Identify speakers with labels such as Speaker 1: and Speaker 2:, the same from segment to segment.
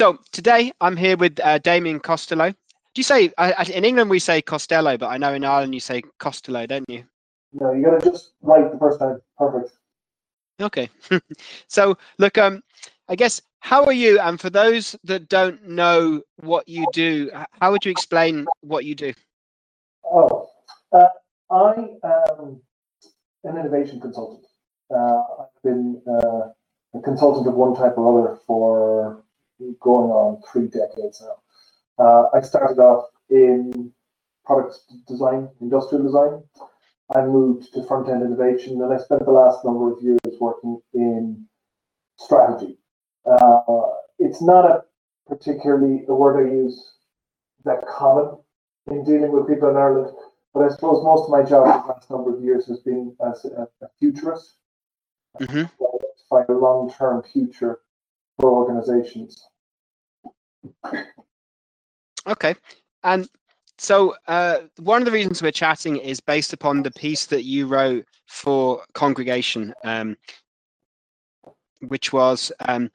Speaker 1: So today I'm here with uh, Damian Costello. Do you say uh, in England we say Costello, but I know in Ireland you say Costello, don't you?
Speaker 2: No, you gotta just write the first time. Perfect.
Speaker 1: Okay. so look, um, I guess how are you? And for those that don't know what you do, how would you explain what you do?
Speaker 2: Oh, uh, I am an innovation consultant. Uh, I've been uh, a consultant of one type or other for going on three decades now. Uh, I started off in product design, industrial design. I moved to front end innovation, and I spent the last number of years working in strategy. Uh, it's not a particularly a word I use that common in dealing with people in Ireland, but I suppose most of my job the last number of years has been as a, a futurist, mm-hmm. to find a long term future for organizations.
Speaker 1: Okay. And so uh, one of the reasons we're chatting is based upon the piece that you wrote for Congregation, um, which was um,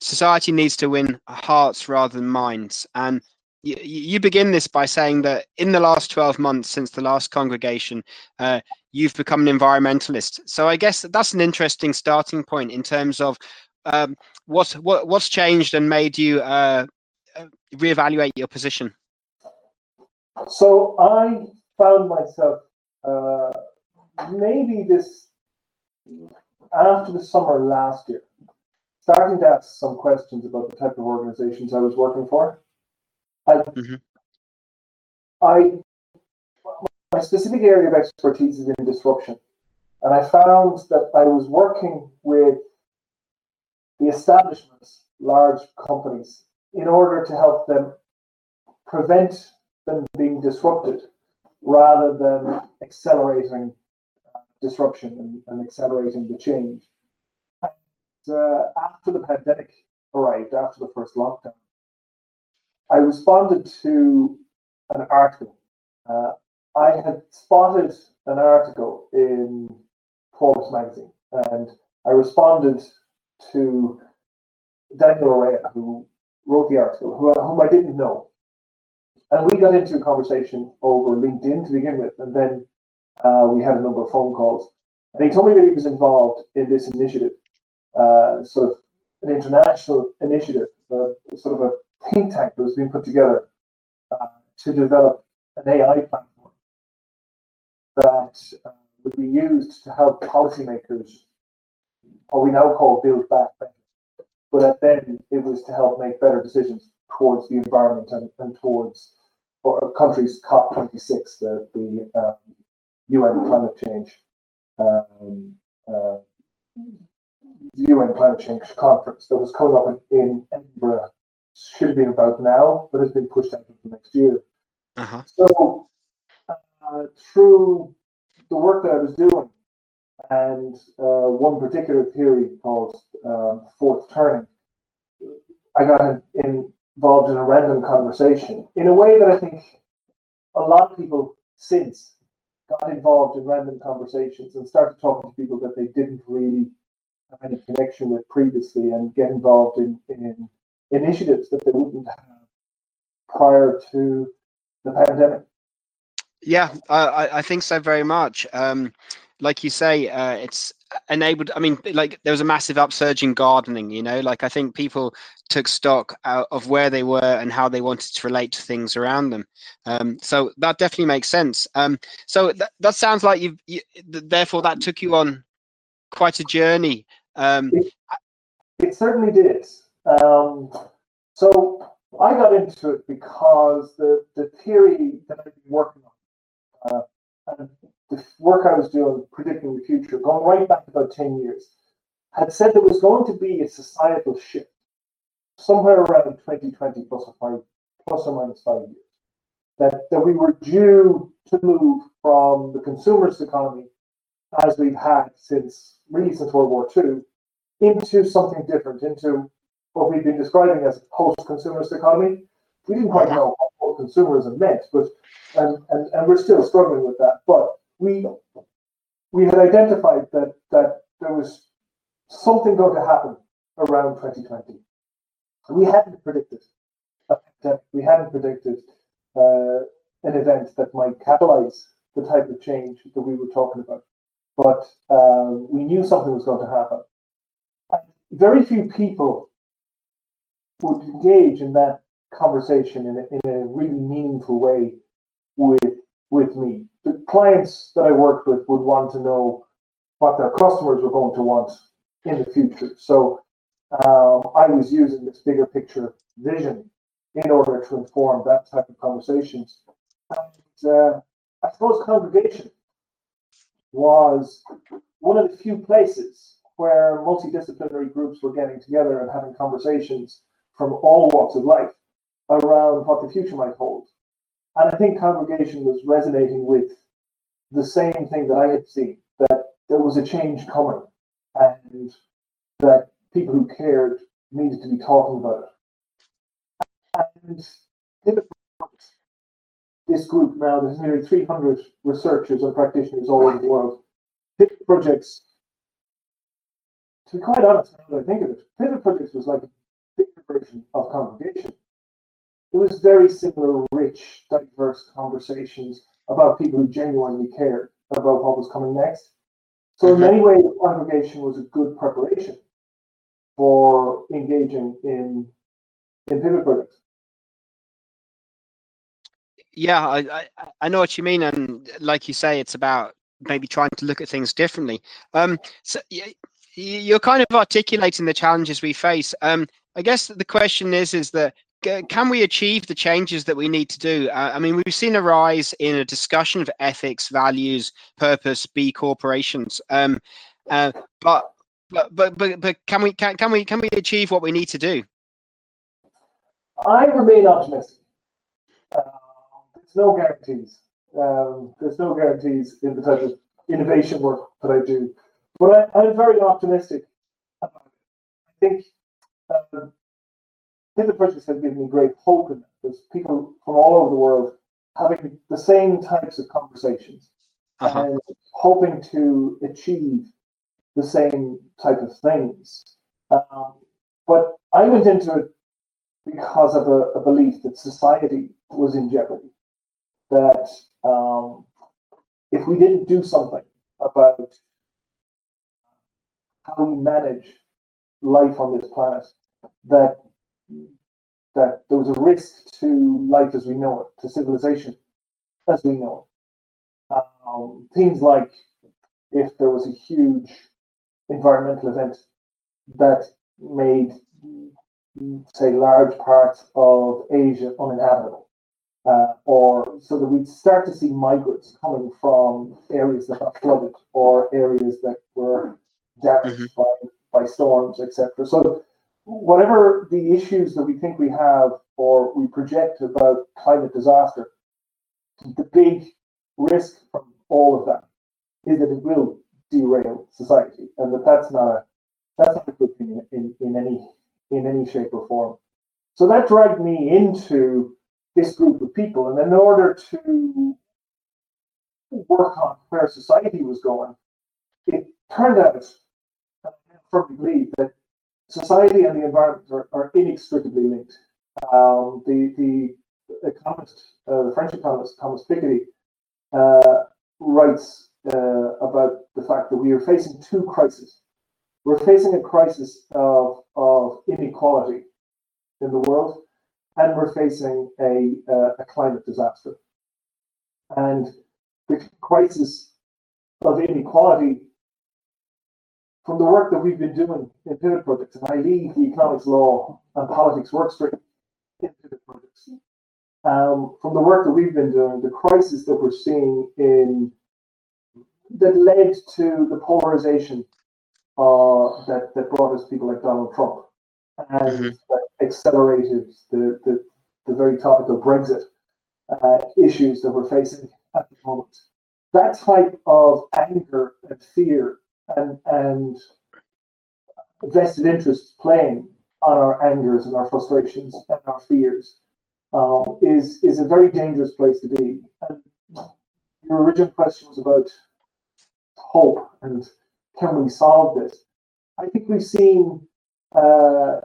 Speaker 1: society needs to win hearts rather than minds. And you, begin this by saying that in the last 12 months since the last congregation, uh, you've become an environmentalist. So I guess that's an interesting starting point in terms of um, what, what what's changed and made you uh reevaluate your position.
Speaker 2: So I found myself uh, maybe this after the summer last year, starting to ask some questions about the type of organizations I was working for. I, mm-hmm. I my specific area of expertise is in disruption, and I found that I was working with the establishments, large companies, in order to help them prevent them being disrupted rather than accelerating uh, disruption and, and, accelerating the change. And, uh, after the pandemic arrived, after the first lockdown, I responded to an article. Uh, I had spotted an article in Forbes magazine, and I responded to Daniel Orea, who wrote the article, who, whom I didn't know. And we got into a conversation over LinkedIn to begin with, and then uh, we had a number of phone calls. And he told me that he was involved in this initiative, uh, sort of an international initiative, uh, sort of a think tank that was being put together uh, to develop an AI platform that uh, would be used to help policymakers, what we now call build back better. But at then it was to help make better decisions towards the environment and, and towards or countries COP26, the, the um, UN climate change um, uh, UN climate change conference that was coming up in, in Edinburgh should have been about now, but has been pushed out into next year. Uh-huh. So uh, through the work that I was doing and uh, one particular theory called um, fourth turning, I got in, involved in a random conversation in a way that I think a lot of people since got involved in random conversations and started talking to people that they didn't really have any connection with previously and get involved in, in initiatives that they wouldn't have prior to the pandemic.
Speaker 1: Yeah, I, I think so very much. Um, like you say, uh, it's enabled. I mean, like there was a massive upsurge in gardening. You know, like I think people took stock of where they were and how they wanted to relate to things around them. Um, so that definitely makes sense. Um, so that that sounds like you've. You, therefore, that took you on quite a journey. Um,
Speaker 2: it, it, certainly did. Um, so I got into it because the the theory that I've been working on. Uh, and the work I was doing predicting the future, going right back about 10 years, had said there was going to be a societal shift somewhere around 2020 plus or, five, plus or minus five years. That, that we were due to move from the consumerist economy as we've had since really since World War II into something different, into what we've been describing as a post-consumerist economy. We didn't quite know what consumerism meant, but and, and, and we're still struggling with that. But we we had identified that that there was something going to happen around 2020. we hadn't predicted pandemic. We hadn't predicted uh, an event that might catalyze the type of change that we were talking about. But uh, we knew something was going to happen. Very few people would engage in that conversation in a, in a really meaningful way with with me. The clients that I worked with would want to know what their customers were going to want in the future. So um, I was using this bigger picture vision in order to inform that type of conversations. And uh, I suppose congregation was one of the few places where multidisciplinary groups were getting together and having conversations from all walks of life around what the future might hold. And I think congregation was resonating with the same thing that I had seen that there was a change coming and that people who cared needed to be talking about it. And this group now, there's nearly 300 researchers and practitioners all over the world. Pivot Projects, to be quite honest, now that I think of it, Pivot Projects was like a bigger version of Congregation. It was very similar, rich, diverse conversations about people who genuinely cared about what was coming next. So in many ways, the congregation was a good preparation for engaging in in pivot projects.
Speaker 1: Yeah, I, I I know what you mean, and like you say, it's about maybe trying to look at things differently. Um, so you're kind of articulating the challenges we face. Um, I guess the question is, is that can we achieve the changes that we need to do? Uh, I mean, we've seen a rise in a discussion of ethics, values, purpose, B corporations. Um, uh, but but but but but can we can, can we can we achieve what we need to do?
Speaker 2: I remain optimistic. Um, there's no guarantees. Um, there's no guarantees in the type of innovation work that I do, but I, I'm very optimistic. I think um, Pivot Projects have given me great hope in that. There's people from all over the world having the same types of conversations
Speaker 1: Uh-huh.
Speaker 2: and hoping to achieve the same type of things. Um, but I went into it because of a, a belief that society was in jeopardy. That um, if we didn't do something about how we manage life on this planet, that that there was a risk to life as we know it, to civilization as we know it. Um, things like if there was a huge environmental event that made say, large parts of Asia uninhabitable. Uh, or so that we'd start to see migrants coming from areas that got flooded or areas that were damaged by, by storms, etc. So, whatever the issues that we think we have or we project about climate disaster, the big risk from all of that is that it will derail society, and that that's not a that's not a good thing in, in, any in any shape or form. So that dragged me into this group of people. And in order to work on where society was going, it turned out, I firmly believe, that society and the environment are, are inextricably linked. Um, the, the economist, uh, the French economist Thomas Piketty, uh, writes uh, about the fact that we are facing two crises we're facing a crisis of, of inequality in the world, and we're facing a, uh, a climate disaster. And the crisis of inequality, from the work that we've been doing in pivot projects, and I lead the economics law and politics work stream in pivot projects. Um, from the work that we've been doing, the crisis that we're seeing in that led to the polarization uh, that, that brought us people like Donald Trump and
Speaker 1: Mhm.
Speaker 2: that accelerated the, the, the very topic of Brexit uh, issues that we're facing at the moment. That type of anger and fear and, and vested interests playing on our angers and our frustrations and our fears um, is, is a very dangerous place to be. And your original question was about hope and can we solve this? I think we've seen uh,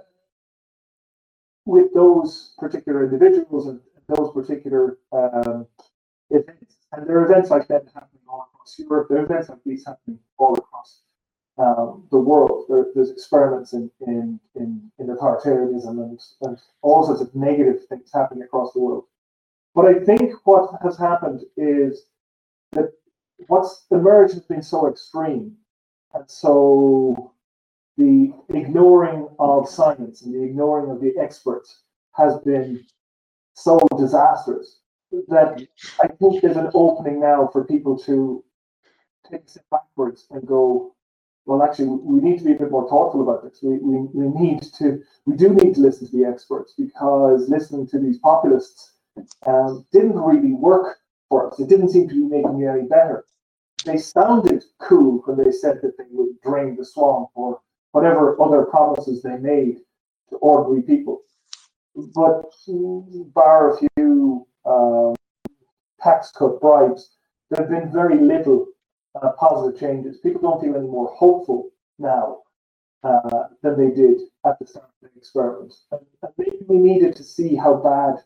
Speaker 2: with those particular individuals and those particular um, events. And there are events like that happening all across Europe. There are events like these happening all across um, the world. There, there's experiments in, in, in, in authoritarianism and, and all sorts of negative things happening across the world. But I think what has happened is that what's emerged has been so extreme. And so the ignoring of science and the ignoring of the experts has been so disastrous that I think there's an opening now for people to take a step backwards and go, well, actually, we need to be a bit more thoughtful about this. We, we, we need to, we do need to listen to the experts because listening to these populists um, didn't really work for us. It didn't seem to be making it any better. They sounded cool when they said that they would drain the swamp or whatever other promises they made to ordinary people. But bar a few um, tax cut bribes, there have been very little uh, positive changes. People don't feel any more hopeful now uh, than they did at the start of the experiment. And, and maybe we needed to see how bad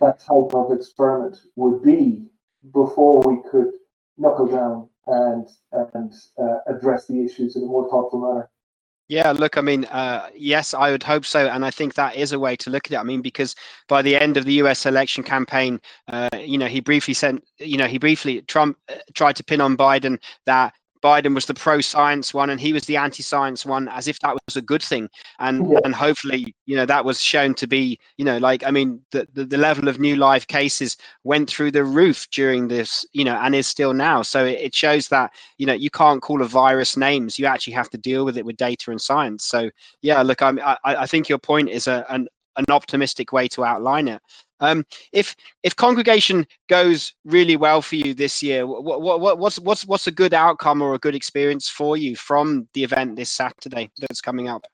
Speaker 2: that type of experiment would be before we could knuckle down and and uh, address the issues in a more thoughtful manner.
Speaker 1: Yeah, look, I mean, uh, yes, I would hope so, and I think that is a way to look at it. I mean, because by the end of the U.S. election campaign, uh, you know, he briefly sent, you know, he briefly Trump uh, tried to pin on Biden that Biden was the pro-science one and he was the anti-science one, as if that was a good thing. And yeah. and hopefully, you know, that was shown to be, you know, like I mean, the, the, the level of new live cases went through the roof during this, you know, and is still now. So it, it shows that you know you can't call a virus names. You actually have to deal with it with data and science. So yeah, look, I'm, I I think your point is a an an optimistic way to outline it. Um, if if congregation goes really well for you this year, what, what, what's what's what's a good outcome or a good experience for you from the event this Saturday that's coming up?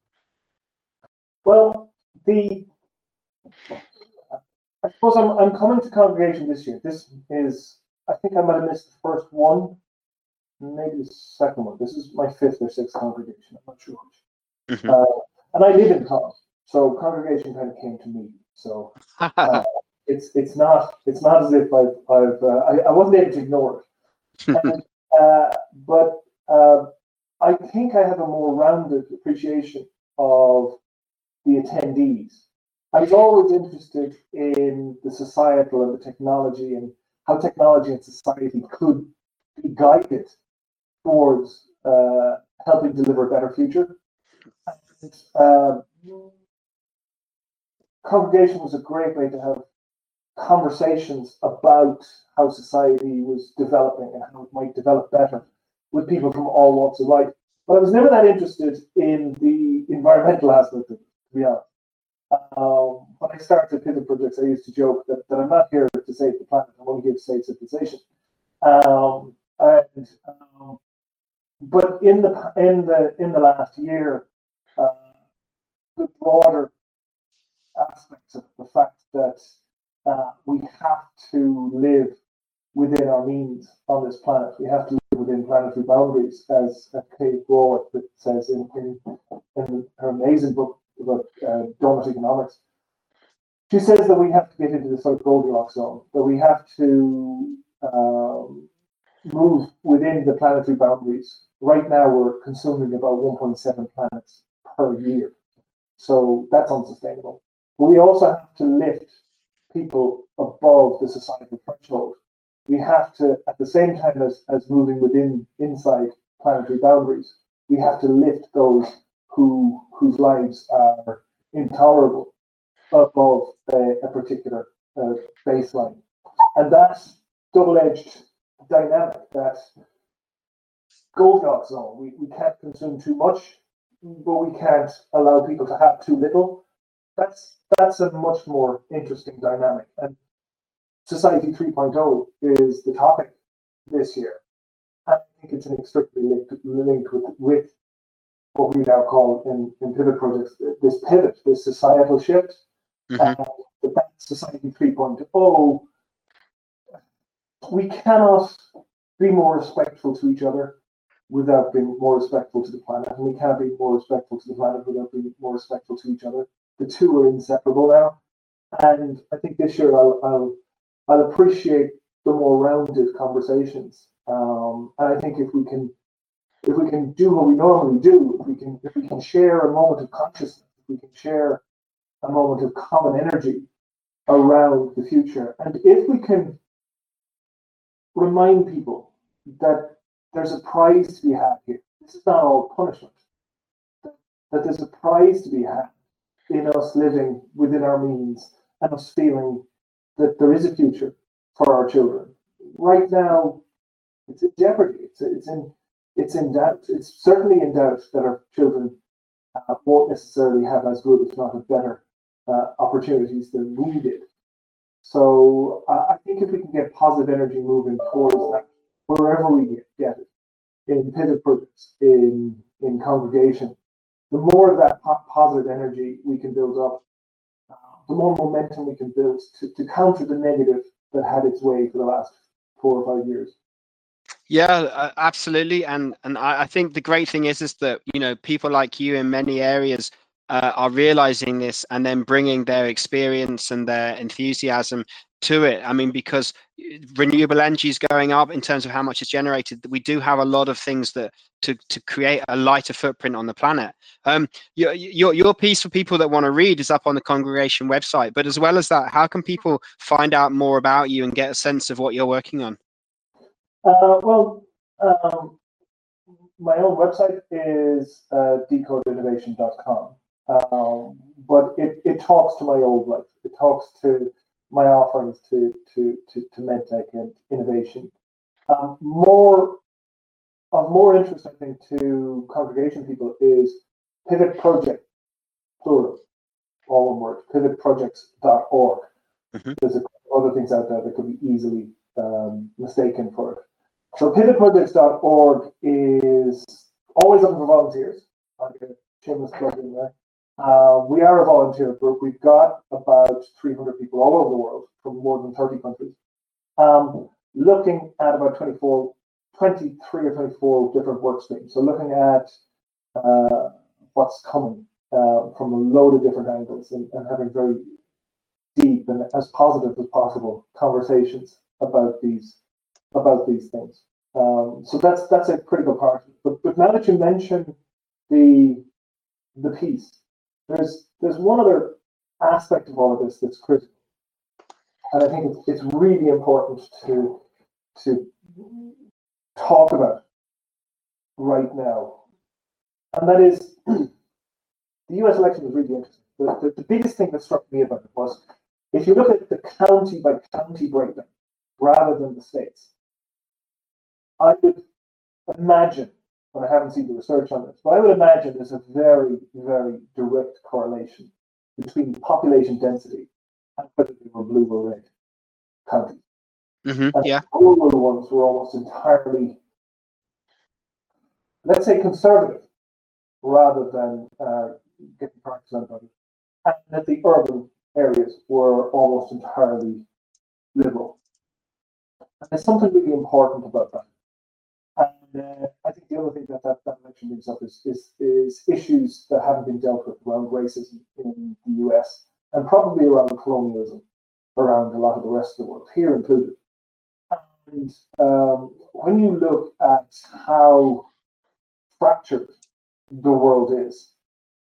Speaker 2: Well, the I suppose I'm I'm coming to congregation this year. This is I think I might have missed the first one, maybe the second one. This is my fifth or sixth congregation. I'm not sure. Mm-hmm. Uh, and I live in Cong, so congregation kind of came to me. So uh, it's it's not it's not as if I've, I've uh, I, I wasn't able to ignore it. and, uh, but uh, I think I have a more rounded appreciation of the attendees. I was always interested in the societal and the technology and how technology and society could be guided towards uh, helping deliver a better future. And, uh, congregation was a great way to have conversations about how society was developing and how it might develop better with people from all walks of life. But I was never that interested in the environmental aspect of it, to be honest. Um, when I started Pivot Projects, I used to joke that, that I'm not here to save the planet, I'm only here to save civilization. Um, and, um, but in the in the in the last year, uh, the broader aspects of the fact that we have to live within our means on this planet. We have to live within planetary boundaries, as Kate Raworth says in, in, in, her amazing book about uh, donut economics. She says that we have to get into the sort of Goldilocks zone, that we have to um, move within the planetary boundaries. Right now, we're consuming about 1.7 planets per year. So that's unsustainable. But we also have to lift people above the societal threshold. We have to, at the same time as, as moving within inside planetary boundaries, we have to lift those who whose lives are intolerable above a, a particular uh, baseline. And that's double-edged dynamic, that Goldilocks zone. We, we can't consume too much, but we can't allow people to have too little. That's that's a much more interesting dynamic. And Society 3.0 is the topic this year. I think it's inextricably linked, linked with, with what we now call in, in pivot projects this pivot, this societal shift. Mm-hmm. Uh, that Society 3.0, we cannot be more respectful to each other without being more respectful to the planet, and we cannot be more respectful to the planet without being more respectful to each other. The two are inseparable now. And I think this year I'll, I'll, I'll appreciate the more rounded conversations. Um, and I think if we can if we can do what we normally do, if we can if we can share a moment of consciousness, if we can share a moment of common energy around the future, and if we can remind people that there's a prize to be had here. This is not all punishment. That there's a prize to be had in us living within our means and us feeling that there is a future for our children. Right now, it's in jeopardy. It's, it's in it's in doubt. It's certainly in doubt that our children uh, won't necessarily have as good, if not as better, uh, opportunities than we did. So uh, I think if we can get positive energy moving towards that, wherever we get, get it, in pivot projects, in in congregation, the more of that po- positive energy we can build up, the more momentum we can build to, to counter the negative that had its way for the last four or five years.
Speaker 1: Yeah, uh, absolutely, and and I, I, think the great thing is is that you know people like you in many areas uh, are realizing this and then bringing their experience and their enthusiasm to it. I mean, because uh, renewable energy is going up in terms of how much is generated. We do have a lot of things that to to create a lighter footprint on the planet. Um, your your your piece for people that want to read is up on the congregation website. But as well as that, how can people find out more about you and get a sense of what you're working on?
Speaker 2: Uh, well, um, my own website is uh, decodeinnovation.com, um, but it, it talks to my old life. It talks to my offerings to to to, to medtech and innovation. Um, more of more interest, I think, to congregation people is Pivot Project, plural, all one word, pivotprojects.org. Mm-hmm. There's other things out there that could be easily um, mistaken for it. So pivotprojects.org is always looking for volunteers. I'll get a shameless plug in there. Uh, we are a volunteer group. We've got about 300 people all over the world from more than 30 countries. Um, looking at about 24, 23 or 24 different work streams. So looking at uh, what's coming uh, from a load of different angles and, and having very deep and as positive as possible conversations about these about these things. Um, so that's that's a critical part. But but now that you mention the the piece, there's there's one other aspect of all of this that's critical, and I think it's, it's really important to to talk about right now, and that is the U.S. election was really interesting. The, the, the biggest thing that struck me about it was if you look at the county by county breakdown rather than the states, I would imagine, but I haven't seen the research on this, but I would imagine there's a very, very direct correlation between population density and whether they were blue or red counties.
Speaker 1: Mm-hmm, yeah.
Speaker 2: Rural ones were almost entirely, let's say, conservative rather than uh, getting practice on it. And that the urban areas were almost entirely liberal. And there's something really important about that. Uh, I think the other thing that that, that election brings up is, is, is issues that haven't been dealt with around racism in the US and probably around colonialism around a lot of the rest of the world, here included. And um, when you look at how fractured the world is,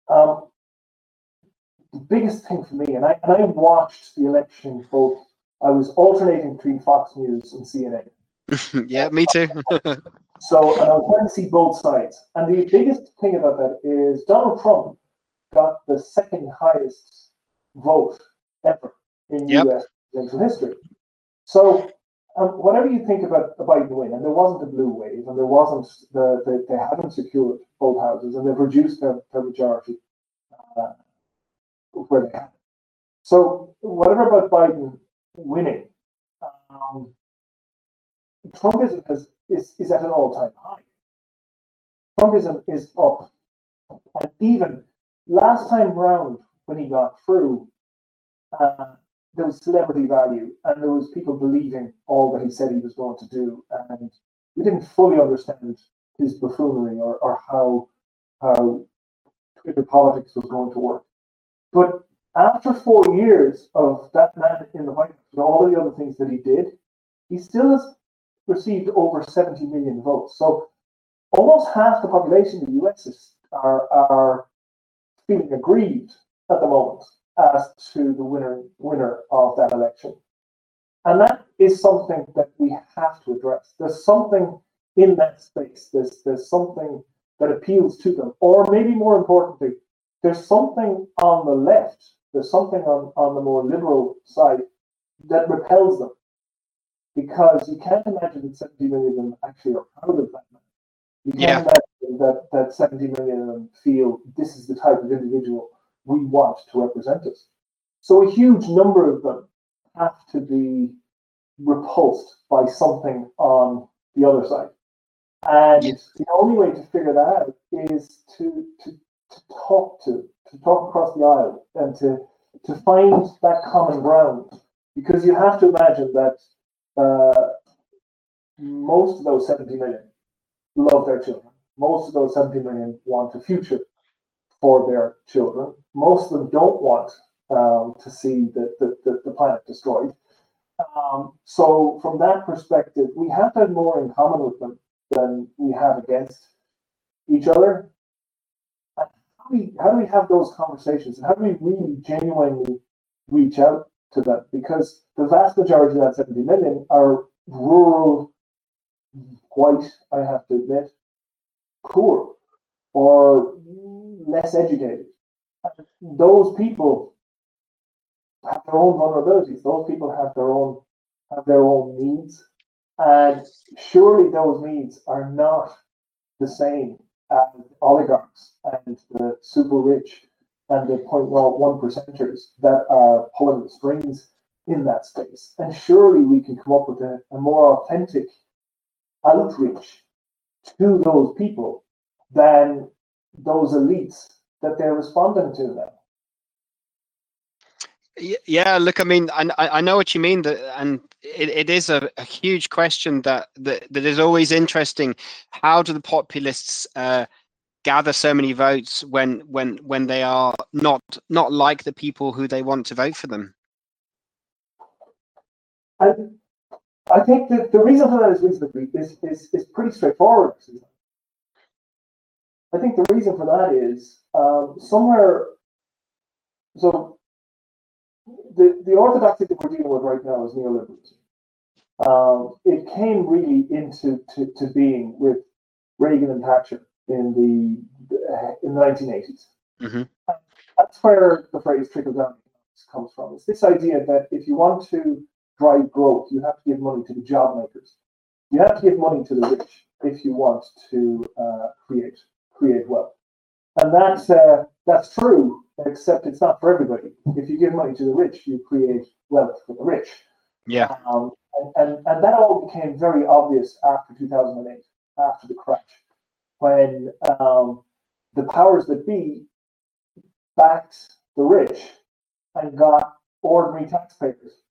Speaker 2: um, the biggest thing for me, and I, and I watched the election both, I was alternating between Fox News and CNN.
Speaker 1: yeah, me too.
Speaker 2: so, and I was trying to see both sides. And the biggest thing about that is Donald Trump got the second highest vote ever in yep. U.S. presidential history. So, um, whatever you think about a Biden win, and there wasn't a blue wave, and there wasn't the, the they haven't secured both houses, and they've reduced their, their majority uh, where they have. So, whatever about Biden winning, um, Trumpism is, is, is at an all-time high. Trumpism is up. And even last time round, when he got through, uh, there was celebrity value and there was people believing all that he said he was going to do. And we didn't fully understand his buffoonery or, or how how Twitter politics was going to work. But after four years of that man in the White House and all the other things that he did, he still has received over 70 million votes. So almost half the population in the US is, are, are feeling aggrieved at the moment as to the winner winner of that election. And that is something that we have to address. There's something in that space. There's there's something that appeals to them. Or maybe more importantly, there's something on the left, there's something on, on the more liberal side that repels them. Because you can't imagine that 70 million of them actually are proud of that man. You can't
Speaker 1: Yeah.
Speaker 2: imagine that, that 70 million of them feel this is the type of individual we want to represent us. So a huge number of them have to be repulsed by something on the other side. And
Speaker 1: Yes.
Speaker 2: the only way to figure that out is to, to, to talk to, to talk across the aisle and to, to find that common ground. Because you have to imagine that uh, most of those 70 million love their children. Most of those 70 million want a future for their children. Most of them don't want um, to see the, the, the, planet destroyed. Um, so, from that perspective, we have have more in common with them than we have against each other. How do, we, how do we have those conversations? And how do we really genuinely reach out to them? Because the vast majority of that 70 million are rural, white, I have to admit, poor, or less educated. Those people have their own vulnerabilities. Those people have their own have their own needs, and surely those needs are not the same as oligarchs and the super rich and the 0.01 percenters that are pulling the strings in that space. And surely we can come up with a, a more authentic outreach to those people than those elites that they're responding to now.
Speaker 1: Yeah, look, I mean, I, I know what you mean, that, and it, it is a, a huge question that, that that is always interesting. How do the populists uh, gather so many votes when when when they are not not like the people who they want to vote for them?
Speaker 2: And I think that the reason for that is is, is, is pretty straightforward. I think the reason for that is um, somewhere. So the the orthodoxy that we're dealing with right now is neoliberalism. Um, it came really into to, to being with Reagan and Thatcher in the in the 1980s.
Speaker 1: Mhm.
Speaker 2: That's where the phrase trickle down comes from. It's this idea that if you want to drive growth, you have to give money to the job makers. You have to give money to the rich if you want to uh, create create wealth, and that's uh, that's true. Except it's not for everybody. If you give money to the rich, you create wealth for the rich.
Speaker 1: Yeah,
Speaker 2: Um, and, and, and that all became very obvious after 2008, after the crash, when um, the powers that be backed the rich and got ordinary taxpayers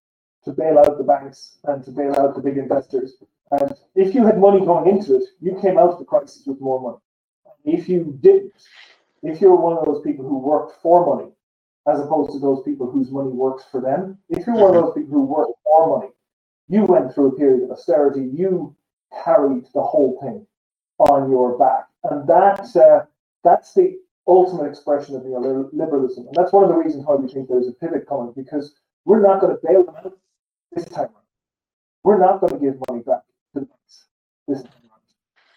Speaker 2: to bail out the banks and to bail out the big investors. And if you had money going into it, you came out of the crisis with more money. If you didn't, if you're one of those people who worked for money, as opposed to those people whose money works for them, if you're one of those people who work for money, you went through a period of austerity. You carried the whole thing on your back, and that's uh, that's the ultimate expression of neoliberalism. And that's one of the reasons why we think there's a pivot coming because we're not going to bail them out this time around. We're not going to give money back to the banks this time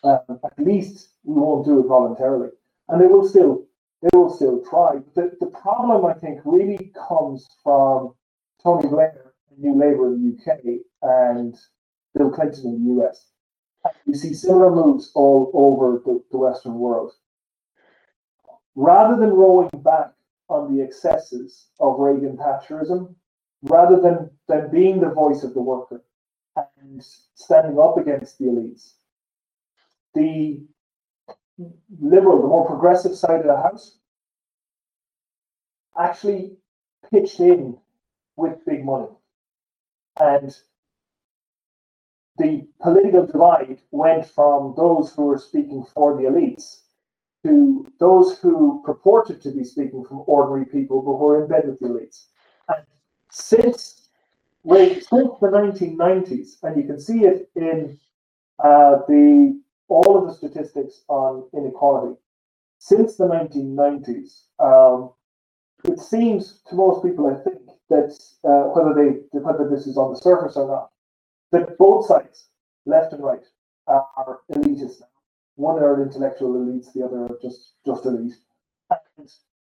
Speaker 2: around. Um, at least we won't do it voluntarily, and they will still they will still try. The, the problem, I think, really comes from Tony Blair New Labour in the UK and Bill Clinton in the US. You see similar moves all over the, the Western world. Rather than rolling back on the excesses of Reagan Thatcherism, rather than, than being the voice of the worker and standing up against the elites, the liberal, the more progressive side of the house, actually pitched in with big money. And the political divide went from those who were speaking for the elites to those who purported to be speaking from ordinary people but were in with the elites. And since, since the 1990s, and you can see it in uh, the all of the statistics on inequality, since the 1990s, um, it seems to most people, I think, that uh, whether they whether this is on the surface or not, that both sides, left and right, are elitist. One are intellectual elites, the other are just just elite, and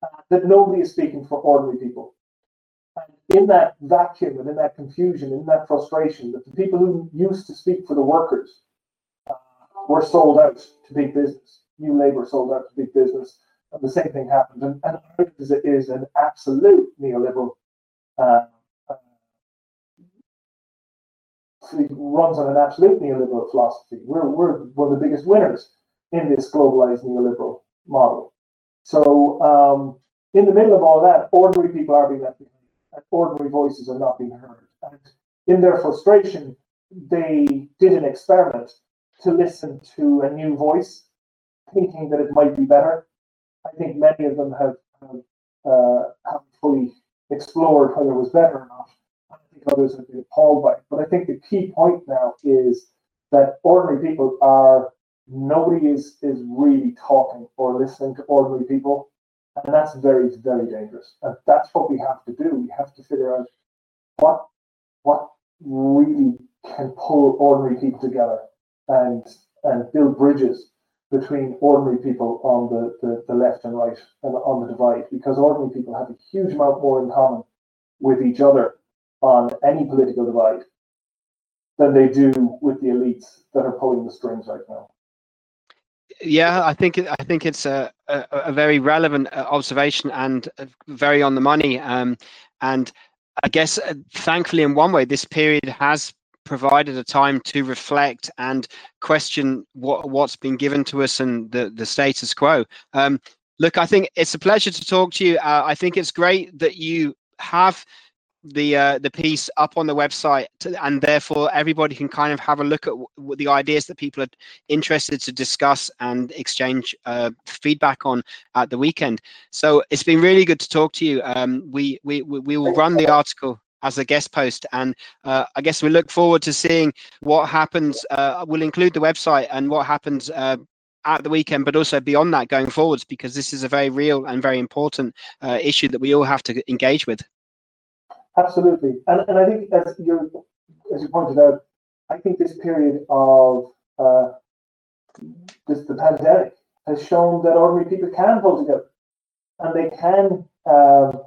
Speaker 2: uh, that nobody is speaking for ordinary people. And in that vacuum and in that confusion, in that frustration, that the people who used to speak for the workers uh, were sold out to big business. New Labour sold out to big business, and the same thing happened. And, and it is an absolute neoliberal uh, runs on an absolute neoliberal philosophy. We're, we're one of the biggest winners in this globalized neoliberal model. So, um, in the middle of all that, ordinary people are being left behind, and ordinary voices are not being heard. And in their frustration, they did an experiment to listen to a new voice, thinking that it might be better. I think many of them have, have, uh, have fully explored whether it was better or not. Think others have been appalled by it. But I think the key point now is that ordinary people are nobody is is really talking or listening to ordinary people, and that's very very dangerous. And that's what we have to do. We have to figure out what what really can pull ordinary people together and and build bridges between ordinary people on the, the, the left and right and on the divide because ordinary people have a huge amount more in common with each other on any political divide than they do with the elites that are pulling the strings right now.
Speaker 1: Yeah, I think I think it's a, a, a very relevant uh, observation and uh, very on the money. Um, and I guess, uh, thankfully, in one way, this period has provided a time to reflect and question what what's been given to us and the the status quo. Um, look, I think it's a pleasure to talk to you. Uh, I think it's great that you have the uh, the piece up on the website to, and therefore everybody can kind of have a look at w- the ideas that people are interested to discuss and exchange uh, feedback on at the weekend so it's been really good to talk to you um, we, we we will run the article as a guest post. And uh, I guess we look forward to seeing what happens. Uh, we'll include the website and what happens uh, at the weekend, but also beyond that going forwards, because this is a very real and very important uh, issue that we all have to engage with.
Speaker 2: Absolutely, and, and I think as you as you pointed out, I think this period of uh, this the pandemic has shown that ordinary people can pull together, and they can um,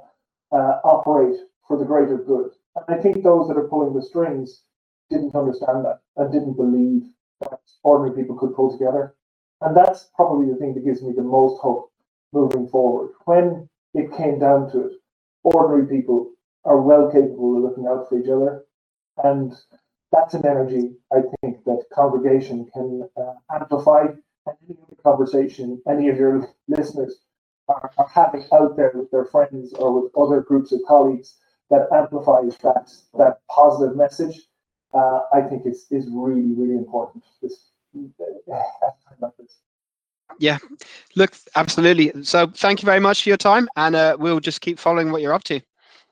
Speaker 2: uh, operate for the greater good. And I think those that are pulling the strings didn't understand that and didn't believe that ordinary people could pull together. And that's probably the thing that gives me the most hope moving forward. When it came down to it, ordinary people are well capable of looking out for each other. And that's an energy I think that congregation can uh, amplify. And any conversation any of your listeners are, are having out there with their friends or with other groups of colleagues that amplifies that that positive message, uh, I think is is really really important. This
Speaker 1: Yeah, look, absolutely. So thank you very much for your time, and uh, we'll just keep following what you're up to.